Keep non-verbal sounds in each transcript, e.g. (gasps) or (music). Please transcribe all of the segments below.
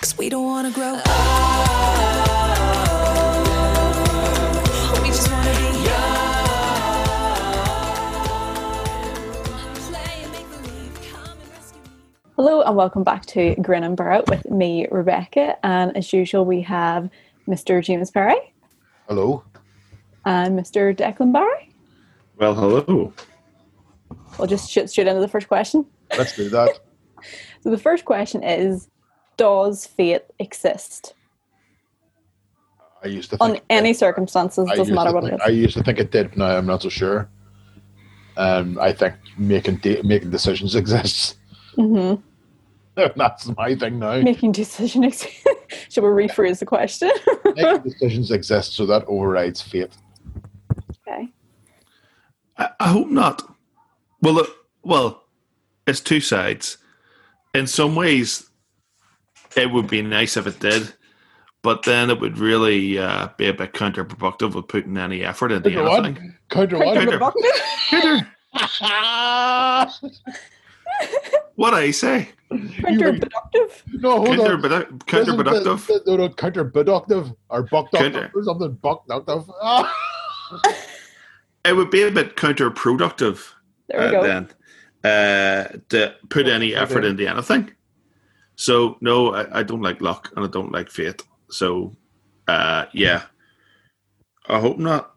Cause we don't wanna grow old. We just wanna be young. Play and make believe. Come and rescue me. Hello and welcome back to Grin and Bear It with me, Rebecca. And as usual, we have Mr. James Perry Hello. and Mr. Declan Barry. Well, hello. We'll just shoot straight into the first question. Let's do that. (laughs) So the first question is Does fate exist? I used to On think any circumstances, I doesn't matter what it think, is. I used to think it did, but now I'm not so sure. Um, I think making de- making decisions (laughs) exists. Mm-hmm. (laughs) That's my thing now. Making decisions. ex- (laughs) Should we rephrase the question? making decisions exist, so that overrides fate. okay. I, I hope not. Well, look, well, it's two sides. In some ways, it would be nice if it did, but then it would really uh, be a bit counterproductive with putting any effort into Counter what? anything. Counter what? Counter- (laughs) Counterproductive? What I say? Counterproductive? no, hold on. Counterprodu- counterproductive. No, no, counterproductive or bucked Counter- or something. Buckductive. Ah. (laughs) It would be a bit counterproductive There we uh, go. then uh, to put any effort Okay. into anything. So no, I, I don't like luck and I don't like fate. So uh, yeah, I hope not.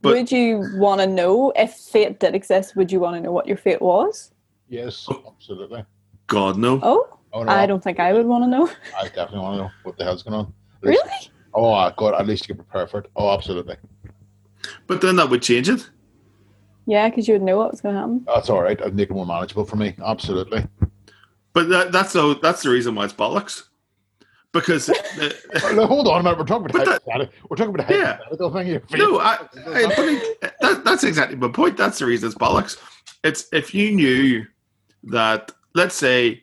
but- would you want to know if fate did exist? Would you want to know what your fate was? Yes, absolutely. God no. Oh, Oh, no, I don't think I would want to know. (laughs) I definitely want to know what the hell's going on. At least- Really? Oh, God, at least you get prepared for it. Oh, absolutely. But then that would change it. Yeah, because you would know what was going to happen. That's all right. I'd make it more manageable for me. Absolutely. But that, that's the that's the reason why it's bollocks. Because (laughs) Well, hold on a minute. We're talking about that- We're talking about a Yeah. thing here. no, I, I think that, that's exactly my point. That's the reason it's bollocks. It's if you knew that, let's say,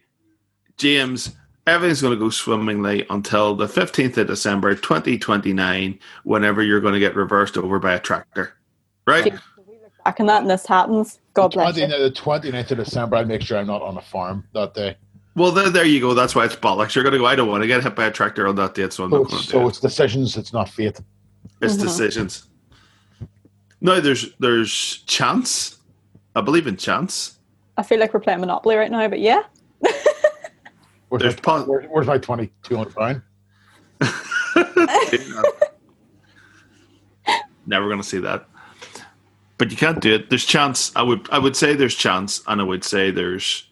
James, everything's going to go swimmingly until the fifteenth of December, twenty twenty nine, whenever you're going to get reversed over by a tractor, right? Back in that and this happens. God bless 20, you. the 29th of December, I'd make sure I'm not on a farm that day. Well, there, there you go. That's why it's bollocks. You're going to go. I don't want to get hit by a tractor on that date, so I'm So, not going it's, to. so it's decisions, it's not fate. It's Mhm. decisions. No, there's there's chance. I believe in chance. I feel like we're playing Monopoly right now, but yeah. (laughs) Where's, There's my, pos- where, where's my 2200 pound? (laughs) (laughs) Never going to see that. But you can't do it. There's chance. I would I would say there's chance, and I would say there's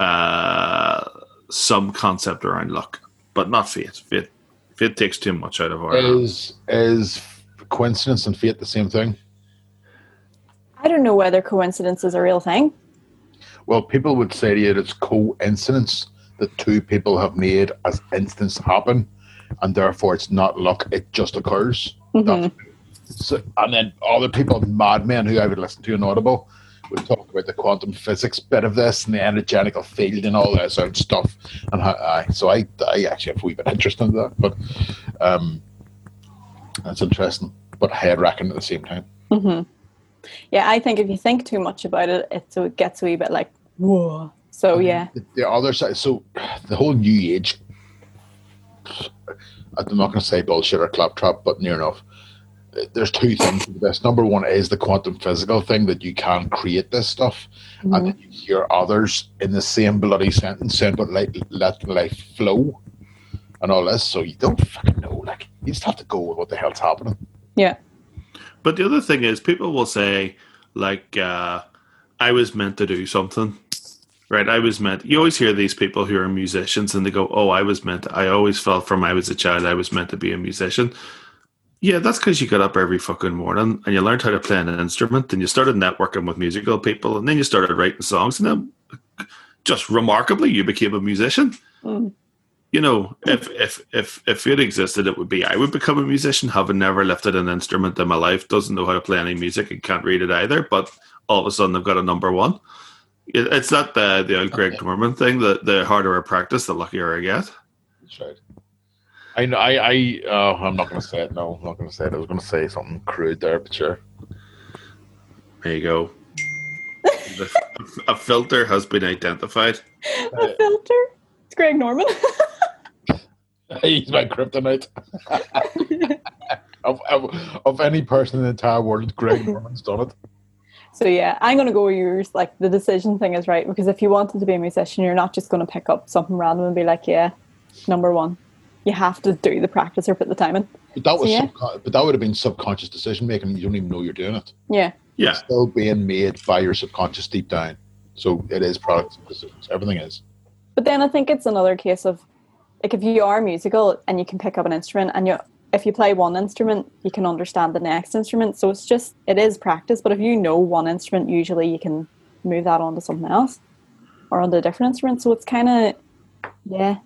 uh, some concept around luck, but not fate. Fate fate takes too much out of our hands. Is is coincidence and fate the same thing? I don't know whether coincidence is a real thing. Well, people would say to you that it's coincidence that two people have made as instance happen, and therefore it's not luck, it just occurs. That's, so, and then other people, madmen who I would listen to in Audible, would talk about the quantum physics bit of this and the energetical field and all that sort of stuff. And how, I, so I, I actually have a wee bit interest in that, but um, that's interesting, but head racking at the same time. hmm Yeah, I think if you think too much about it, it so it gets a wee bit like whoa. So yeah, The, the other side, so the whole new age. I'm not going to say bullshit or claptrap, but near enough. There's two things to this. Number one is the quantum physical thing that you can create this stuff, and then you hear others in the same bloody sentence saying, "But like, let life flow," and all this. So you don't fucking know. Like you just have to go with what the hell's happening. yeah, But the other thing is, people will say, like, uh, I was meant to do something. Right, I was meant. You always hear these people who are musicians, and they go, "Oh, I was meant. I always felt from I was a child, I was meant to be a musician." Yeah, that's because you got up every fucking morning and you learned how to play an instrument, and you started networking with musical people, and then you started writing songs, and then just remarkably, you became a musician. Mm. You know, if if if if it existed, it would be I would become a musician, having never lifted an instrument in my life, doesn't know how to play any music, and can't read it either. But all of a sudden, I've got a number one. It- It's not the the old Greg Okay. Norman thing. The the harder I practice, the luckier I get. That's right. I know. I. I. Uh, I'm not going to say it. No, I'm not going to say it. I was going to say something crude there, but sure. There you go. The- a filter has been identified. a filter. It's Greg Norman. (laughs) He's my kryptonite. (laughs) of, of, of any person in the entire world, Greg Norman's done it. So yeah, I'm gonna go with yours. Like the decision thing is right because if you wanted to be a musician, you're not just gonna pick up something random and be like, yeah, number one. You have to do the practice or put the time in. But that was, Yeah. subcon- but that would have been subconscious decision making. You don't even know you're doing it. Yeah. Yeah. It's still being made by your subconscious deep down. So it is products and decisions. Everything is. But then I think it's another case of like if you are musical and you can pick up an instrument and you if you play one instrument, you can understand the next instrument. So it's just it is practice. But if you know one instrument, usually you can move that onto something else or onto a different instrument. So it's kind of yeah.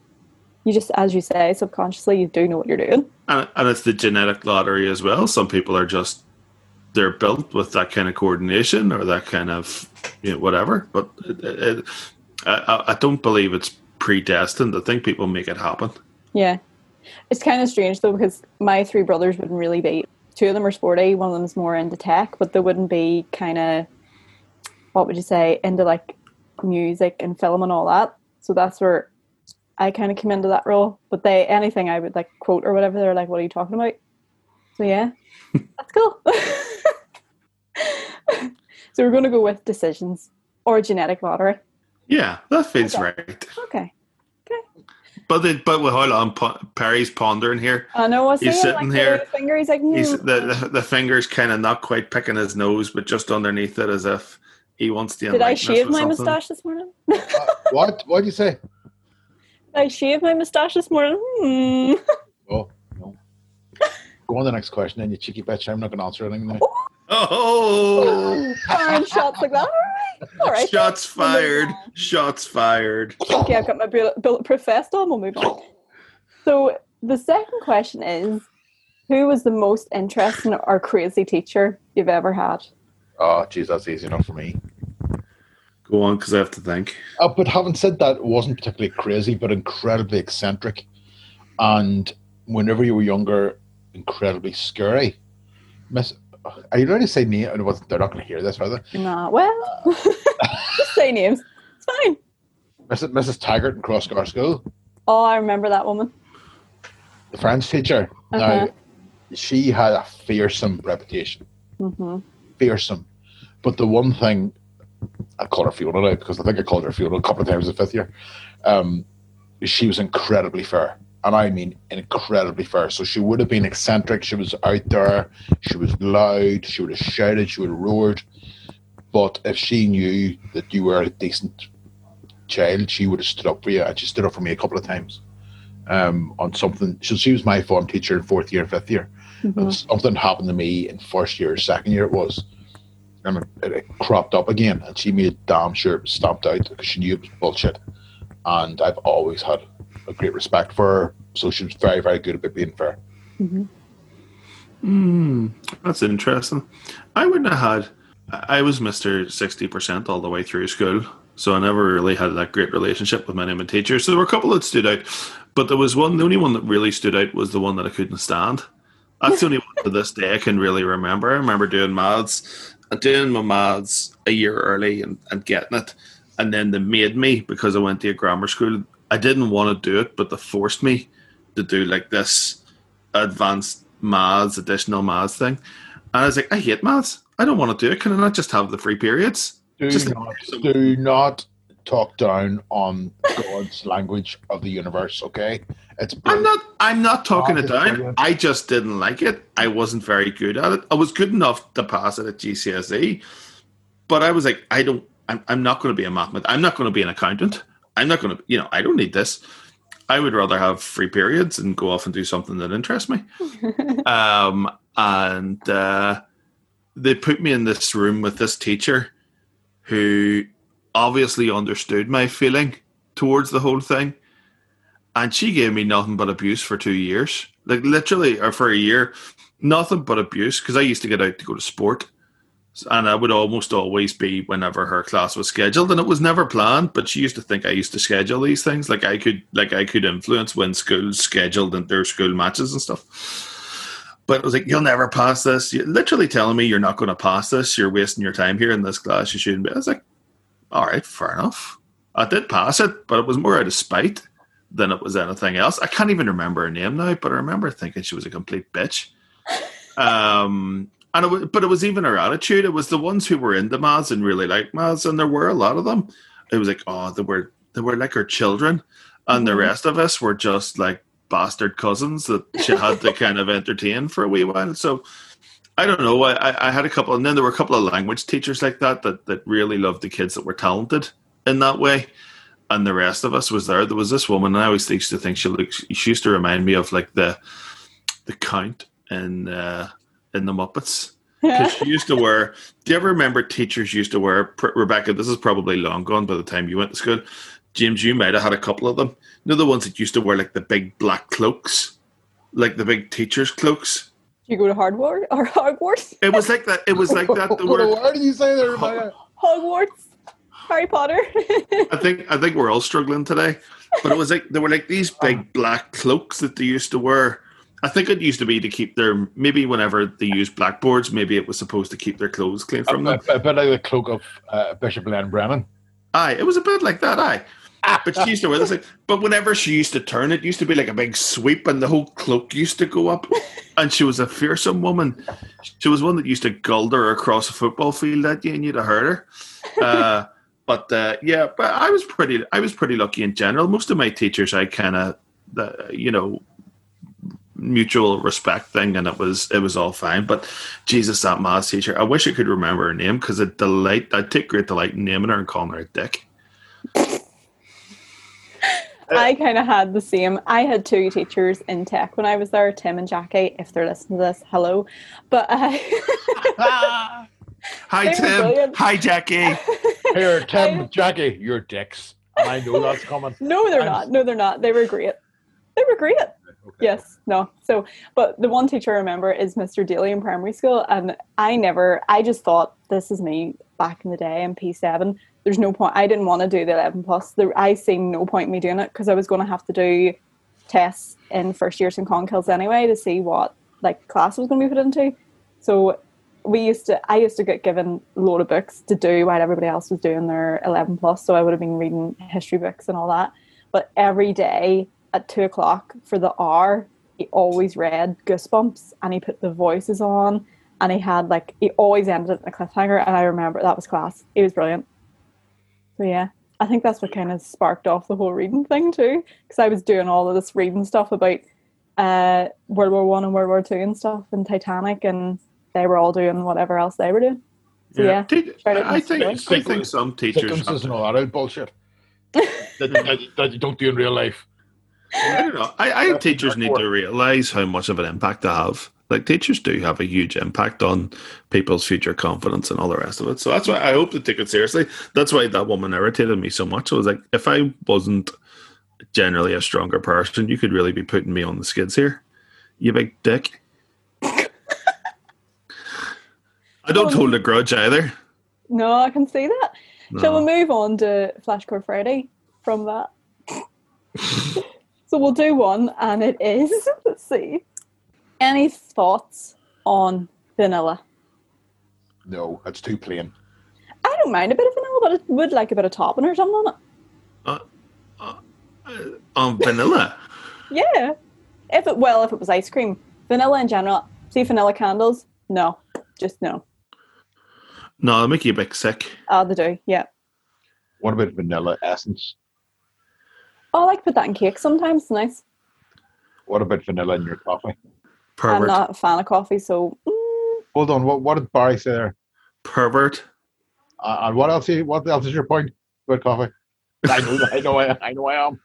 You just, as you say, subconsciously you do know what you're doing. and, and it's the genetic lottery as well. Some people are just they're built with that kind of coordination or that kind of you know, whatever. But it, it, I, I- I don't believe it's predestined. I think people make it happen. Yeah. It's kind of strange though because my three brothers wouldn't really be. Two of them are sporty, one of them's more into tech, but they wouldn't be kind of, what would you say, into like music and film and all that. So that's where I kind of came into that role. But they, anything I would like quote or whatever, they're like, what are you talking about? So yeah, (laughs) that's cool. (laughs) so we're going to go with decisions or genetic lottery. Yeah, that feels Okay. right. Okay. Okay. But the, but with hold on, Po- Perry's pondering here. I know what's He's sitting like, here. the Finger, he's like, He's "Hmm." the the, the fingers kind of not quite picking his nose, but just underneath it, as if he wants to. Did I enlighten shave my something. moustache this morning? what? What did you say? Did I shave my moustache this morning? Hmm. (laughs) Oh, no. Go on to the next question then, you cheeky bitch. I'm not going to answer anything now. Oh, (laughs) Firing shots like that. All right. All right. shots fired! Shots fired! Okay, I've got my bullet- bulletproof vest on. We'll move on. So the second question is, who was the most interesting or crazy teacher you've ever had? Oh, geez, that's easy enough for me. Go on, because I have to think. Uh, but having said that, it wasn't particularly crazy, but incredibly eccentric. And whenever you were younger, incredibly scary. Miss, are you ready to say name? and it wasn't- They're not going to hear this, are they? Nah, well, (laughs) just say names. It's fine. Mrs. Mrs. Taggart in Crossgar School, Oh, I remember that woman. the French teacher. Uh-huh. Now, she had a fearsome reputation. hmm Fearsome. But the one thing, I call her Fiona now because I think I called her Fiona a couple of times in fifth year. Um, she was incredibly fair. And I mean incredibly fair. So she would have been eccentric. She was out there. She was loud. She would have shouted. She would have roared. But if she knew that you were a decent child, she would have stood up for you. And she stood up for me a couple of times um, on something. So she was my form teacher in fourth year and fifth year. And something happened to me in first year, second year it was. And it, it cropped up again. And she made damn sure it was stamped out because she knew it was bullshit. And I've always had a great respect for her. So she was very, very good about being fair. Hmm, that's interesting. I wouldn't have had. I I was Mister Sixty Percent all the way through school, so I never really had that great relationship with many of my teachers. So there were a couple that stood out, but there was one. The only one that really stood out was the one that I couldn't stand. That's the only one to this day I can really remember. I remember doing maths and doing my maths a year early and, and getting it, and then they made me because I went to a grammar school. I didn't want to do it, but they forced me to do like this advanced maths, additional maths thing. And I was like, I hate maths. I don't want to do it. Can I not just have the free periods? Do Just- not, do not talk down on God's language of the universe, okay? It's I'm not. I'm not talking Maths it is down. brilliant. I just didn't like it. I wasn't very good at it. I was good enough to pass it at GCSE, but I was like, I don't. I'm, I'm not going to be a mathemat. I'm not going to be an accountant. I'm not going to. You know, I don't need this. I would rather have free periods and go off and do something that interests me. (laughs) um, and uh, they put me in this room with this teacher who obviously understood my feeling towards the whole thing. And she gave me nothing but abuse for two years. Like literally, or for a year, nothing but abuse. Because I used to get out to go to sport. And I would almost always be whenever her class was scheduled, and it was never planned. But she used to think I used to schedule these things, like I could, like I could influence when schools scheduled and their school matches and stuff. But it was like, you'll never pass this. You're literally telling me you're not going to pass this. You're wasting your time here in this class. You shouldn't be. I was like, all right, fair enough. I did pass it, but it was more out of spite than it was anything else. I can't even remember her name now, but I remember thinking she was a complete bitch. Um, and it was, but it was even her attitude. It was the ones who were into Maz and really liked Maz, and there were a lot of them. It was like, oh, they were they were like her children, and the Mhm. rest of us were just like bastard cousins that she had to kind of entertain for a wee while. So I don't know. I, I- had a couple, and then there were a couple of language teachers like that that that really loved the kids that were talented in that way. And the rest of us was there. There was this woman, and I always used to think she looks. She used to remind me of like the the count in uh, in the Muppets (laughs) because she used to wear. Do you ever remember teachers used to wear? Pr- Rebecca, this is probably long gone by the time you went to school. James, you might have had a couple of them. You know the ones that used to wear like the big black cloaks, like the big teachers' cloaks. You go to Hardwar (laughs) or Hogwarts? It was like that. It was like that. The (laughs) what word. word do you say that? Rebecca? Hogwarts, Harry Potter. I think I think we're all struggling today. But it was like there were like these big (laughs) black cloaks that they used to wear. I think it used to be to keep their maybe whenever they used blackboards, maybe it was supposed to keep their clothes clean from A, them. a, a bit like the cloak of uh, Bishop Len Brennan. Aye, it was a bit like that. Aye, but she used to wear this. Like, but whenever she used to turn, it used to be like a big sweep, and the whole cloak used to go up. And she was a fearsome woman. She was one that used to gulder across a football field at you, and you'd have her. Uh, (laughs) but uh, yeah, but I was pretty. I was pretty lucky in general. Most of my teachers, I kind of, you know, mutual respect thing, and it was it was all fine. But Jesus, that maths teacher, I wish I could remember her name because it delight. I take great delight in naming her and calling her a dick. I (laughs) kind of had the same. I had two teachers in tech when I was there, Tim and Jackie. If they're listening to this, hello. But uh, (laughs) Hi (laughs) Tim. Hi Jackie. Here, Tim, I- Jackie, you're dicks. I know that's coming. no, they're I'm- not. No, they're not. They were great. They were great. Okay. Yes, no. So, but the one teacher I remember is Mr. Daly in primary school, and I never, I just thought this is me back in the day in P7. There's no point. I didn't want to do the 11 plus. There, I seen no point in me doing it because I was going to have to do tests in first years in Concills anyway to see what like class I was going to be put into. So we used to, I used to get given a load of books to do while everybody else was doing their 11 plus. So I would have been reading history books and all that. But every day at two o'clock for the hour, he always read Goosebumps and he put the voices on and he had like, he always ended it in a cliffhanger. And I remember that was class. It was brilliant. So yeah, I think that's what kind of sparked off the whole reading thing too. Because I was doing all of this reading stuff about uh, World War One and World War Two and stuff and Titanic and they were all doing whatever else they were doing. So yeah. Te- Tried it I think I think some teachers. Sequences and all that out bullshit. (laughs) that, that, that you don't do in real life. I don't know. I, I think teachers need to realize how much of an impact they have. Like teachers do have a huge impact on people's future confidence and all the rest of it. So that's why I hope they take it seriously. That's why that woman irritated me so much. I was like, if I wasn't generally a stronger person, you could really be putting me on the skids here. You big dick. (laughs) I don't oh. hold a grudge either. No, I can see that. Shall we No. move on to Flashcard Friday from that? (laughs) so we'll do one, and it is (laughs) let's see. Any thoughts on vanilla? No, that's too plain. I don't mind a bit of vanilla, but I would like a bit of topping or something on it. On vanilla. (laughs) Yeah. If it well, if it was ice cream, vanilla in general. See vanilla candles? No, just no. No, it'll make you a bit sick. Ah, they do. Yeah. What about vanilla essence? Oh, I like to put that in cake sometimes. It's nice. What about vanilla in your coffee? I'm not a fan of coffee, so mm, Hold on, what, what did Barry say there? Pervert. Uh, and what else? What else is your point about coffee? I know, I know, I, I know, I am.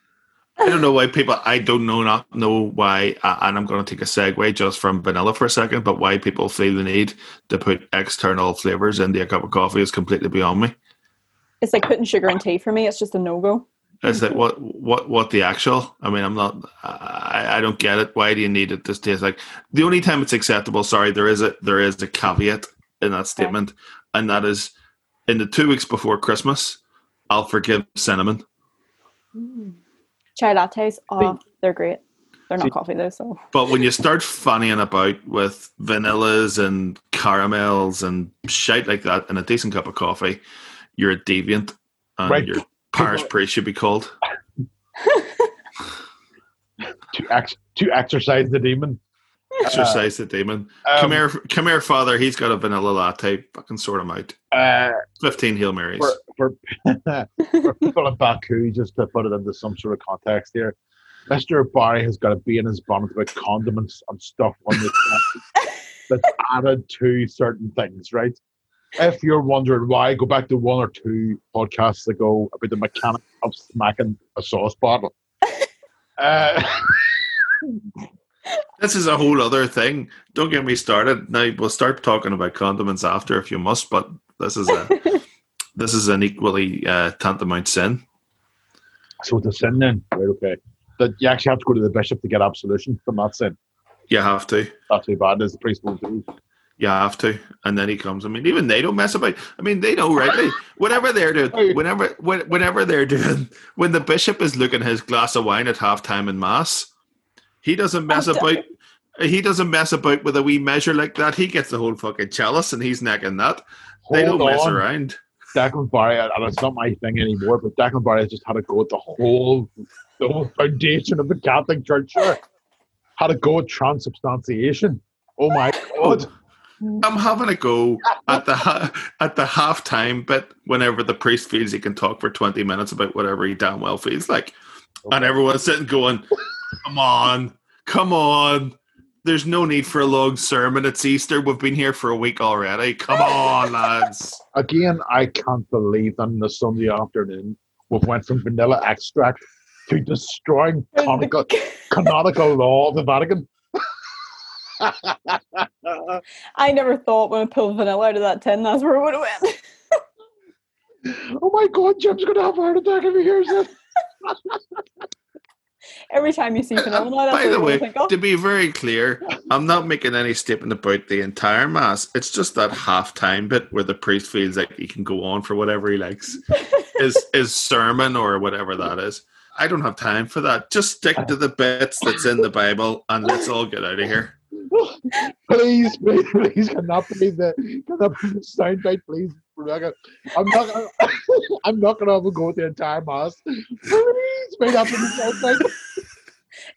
I don't know why people. I don't know not know why, uh, and I'm going to take a segue just from vanilla for a second. But why people feel the need to put external flavors into a cup of coffee is completely beyond me. it's like putting sugar in tea for me. It's just a no go. It's like what what what the actual? I mean, I'm not. I, I don't get it. Why do you need it to taste like? The only time it's acceptable. Sorry, there is a there is a caveat in that statement, and that is in the two weeks before Christmas. I'll forgive cinnamon. Chai lattes, oh, they're great. They're not See- coffee though, so But when you start fannying about with vanillas and caramels and shit like that in a decent cup of coffee, you're a deviant and Right. your parish priest should be called. (laughs) to ex- to exercise the demon. Exercise the demon. Um, come here, come here, father. He's got a vanilla latte. Fucking sort him out. Uh, Fifteen Hail Marys. for for, (laughs) for people in Baku, just to put it into some sort of context here, Mr. Barry has got a bee in his bonnet about condiments and stuff on the (laughs) that's added to certain things, right? If you're wondering why, go back to one or two podcasts ago about the mechanic of smacking a sauce bottle. (laughs) Uh, (laughs) This is a whole other thing. Don't get me started. Now we'll start talking about condiments after if you must, but this is a (laughs) this is an equally uh, tantamount sin. so it's a sin then, right? Okay, that you actually have to go to the bishop to get absolution from that sin. You have to. That's too bad. As the priest won't do. You have to. And then he comes. I mean, even they don't mess about. I mean, they know, right? They, whatever they're doing, whenever when, whenever they're doing, when the bishop is looking his glass of wine at halftime in mass, he doesn't mess Oh, about. He doesn't mess about with a wee measure like that. He gets the whole fucking chalice and he's necking that. They don't mess around. Declan Barry, and it's not my thing anymore, but Declan Barry has just had to go at the whole, the whole foundation of the Catholic Church. Sure. Had to go at transubstantiation. Oh my oh, God. I'm having a go at the ha- at the halftime bit whenever the priest feels he can talk for 20 minutes about whatever he damn well feels like. And everyone's sitting going, Come on, come on. There's no need for a long sermon. It's Easter. We've been here for a week already. Come on, lads. Again, I can't believe that on the Sunday afternoon we've went from vanilla extract to destroying (laughs) canonical, canonical law of the Vatican. (laughs) I never thought when I pulled vanilla out of that tin, that's where it would have went. oh my God, Jim's going to have a heart attack if he hears this. Every time you see vanilla, By the way, to be very clear, I'm not making any statement about the entire mass. It's just that halftime bit where the priest feels like he can go on for whatever he likes. (laughs) his his sermon or whatever that is. I don't have time for that. Just stick to the bits that's in the Bible and let's all get out of here. Please, please, please, can that be the can that be the soundbite, please? Rebecca? I'm not gonna (laughs) I'm not gonna have a go with the entire mass. Please make that be the soundbite.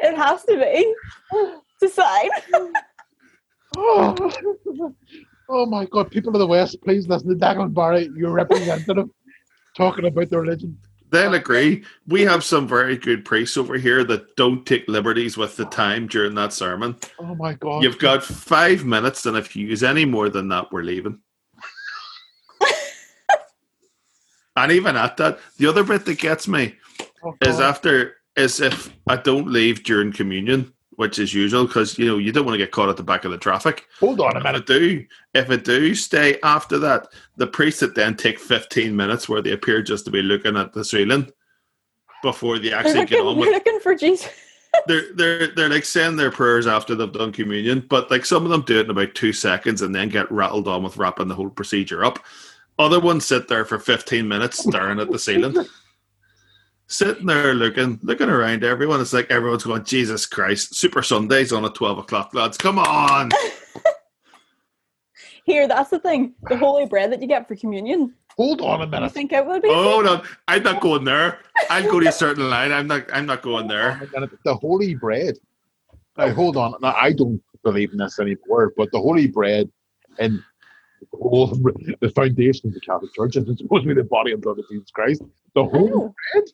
It has to be. A sign. Oh. oh my god, people of the West, please listen to Declan Barry, your representative, talking about the religion. They'll agree. We have some very good priests over here that don't take liberties with the time during that sermon. Oh my god. You've got five minutes, and if you use any more than that, we're leaving. (laughs) and even at that, the other bit that gets me Oh, is after is if I don't leave during communion, which is usual because you know you don't want to get caught at the back of the traffic. Hold on a minute. If I minute. do, if I do stay after that, the priest that then take fifteen minutes where they appear just to be looking at the ceiling before they actually looking, get on with they're looking for Jesus. they're they're they're like saying their prayers after they've done communion, but like some of them do it in about two seconds and then get rattled on with wrapping the whole procedure up. Other ones sit there for fifteen minutes staring at the ceiling. Sitting there looking looking around everyone. It's like everyone's going, Jesus Christ, Super Sundays on at twelve o'clock, lads. Come on. (laughs) Here, that's the thing. The holy bread that you get for communion. Hold on a You minute. think it would be? Oh no, I'm not (laughs) going there. I'll go to a certain line. I'm not I'm not going there. Hold on a minute. The holy bread. Now hold on. Now I don't believe in this anymore, but the holy bread and the whole the foundation of the Catholic Church is supposed to be the body and blood of Jesus Christ. The holy Oh, bread?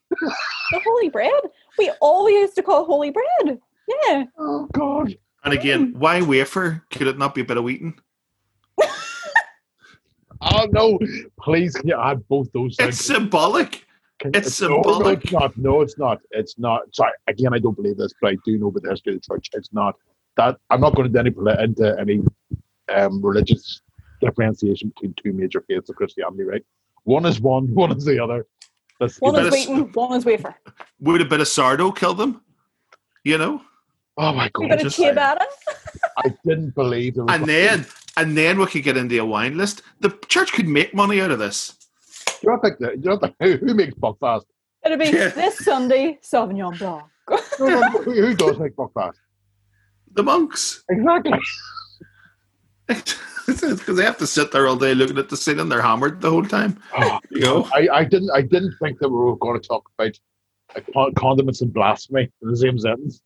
the holy bread. We always used to call holy bread. Yeah. Oh God. And again, why wafer? Could it not be a bit of wheating? (laughs) Oh no! Please, can you add both those things? It's symbolic. Can- it's no, No, symbolic. it's not. No, it's not. It's not. Sorry. Again, I don't believe this, but I do know about the history of the church. It's not that. I'm not going to into any poli- into any um, religious differentiation between two major faiths of Christianity. Right? One is one. (laughs) One is the other. That's One bit is of- wheaten, one is wafer. Would a bit of sourdough kill them? You know? oh my god! got a just chib saying. it. I didn't believe there was. And then and then we could get into a wine list. The church could make money out of this. you don't think that? You don't think who, who makes Buckfast? It'll be Yeah. this Sunday, Sauvignon Blanc. (laughs) No, no, no, who, who does make Buckfast? The monks. Exactly. (laughs) Because they have to sit there all day looking at the ceiling. They're hammered the whole time. (gasps) Oh, You know? I, I didn't. I didn't think that we were going to talk about like, condiments and blasphemy in the same sentence.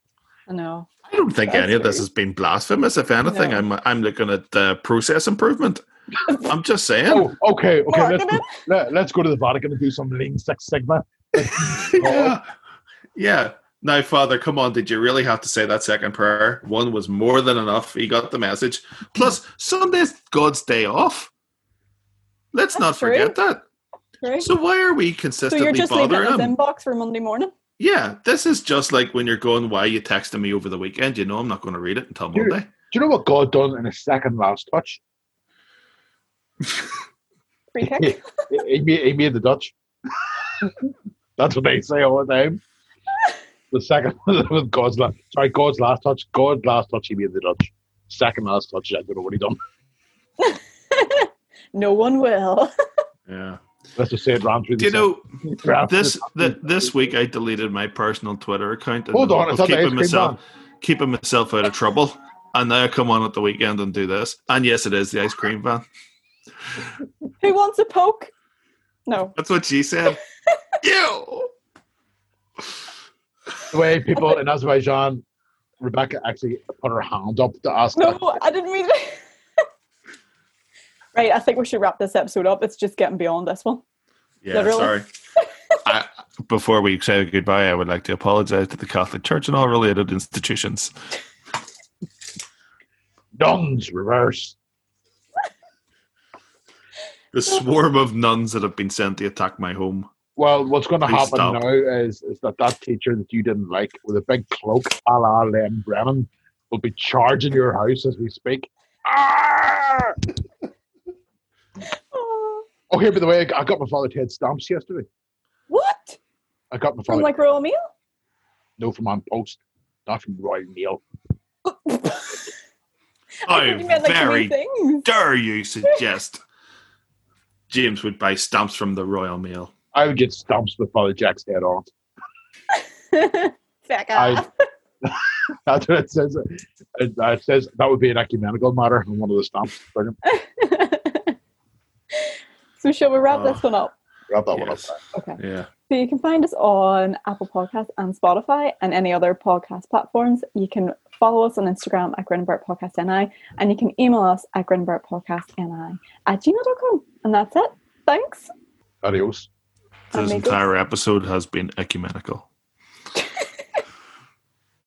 I know. I don't think That's any of this true. has been blasphemous. If anything, No. I'm I'm looking at uh, process improvement. I'm just saying. Oh, okay, okay. Let's go, let, let's go to the Vatican and do some Lean Six Sigma. (laughs) yeah. Yeah. Now, Father, come on. Did you really have to say that second prayer? One was more than enough. He got the message. Plus, Sunday's God's day off. Let's not That's true. forget that. Right? So why are we So consistently you're just bothering him? inbox for Monday morning? Yeah, this is just like when you're going, why you texting me over the weekend? You know I'm not going to read it until Dude. Monday. Do you know what God done in his second last touch? Free (laughs) he, kick? he, made, he made the Dutch. (laughs) That's what they say all the time. The second (laughs) with God's last, sorry, God's last touch. God's last touch, he made the Dutch. Second last touch, I don't know what he done. (laughs) no one will. (laughs) Yeah. Let's just say it ran through the Do you know, center. This the- this week I deleted my personal Twitter account. in Hold on, hope it's of not the ice keeping myself man. keeping myself out of trouble. And now I come on at the weekend and do this. And yes, it is the ice cream van. Who wants a poke? No. That's what she said. you. The way people in Azerbaijan, Rebecca actually put her hand up to ask. No, I didn't mean it. right, I think we should wrap this episode up. It's just getting beyond this one. Yeah, Literally. sorry. I, before we say goodbye, I would like to apologize to the Catholic Church and all related institutions. Nuns reverse. The swarm of nuns that have been sent to attack my home. Well, what's going to happen stop. now is, is that that teacher that you didn't like with a big cloak a la Len Brennan will be charging your house as we speak. Ah! Oh, Oh, here, by the way, I got my father Ted stamps yesterday. what? I got my From father like Royal Mail? no from An Post, not from Royal Mail. (laughs) I How thought you meant, like, very three things. dare you suggest James would buy stamps from the Royal Mail? I would get stamps with Father Jack's head on. (laughs) Fuck I- That's what it says. It, uh, it says that would be an ecumenical matter on one of the stamps. Brilliant. (laughs) so shall we wrap Oh. this one up? Wrap that one up. Okay. Yeah. So you can find us on Apple Podcasts and Spotify and any other podcast platforms. You can follow us on Instagram at Grin and Bear It Podcast NI and you can email us at Grin and Bear It Podcast NI at gmail.com. And that's it. Thanks. Adios. This Amigos. entire episode has been ecumenical.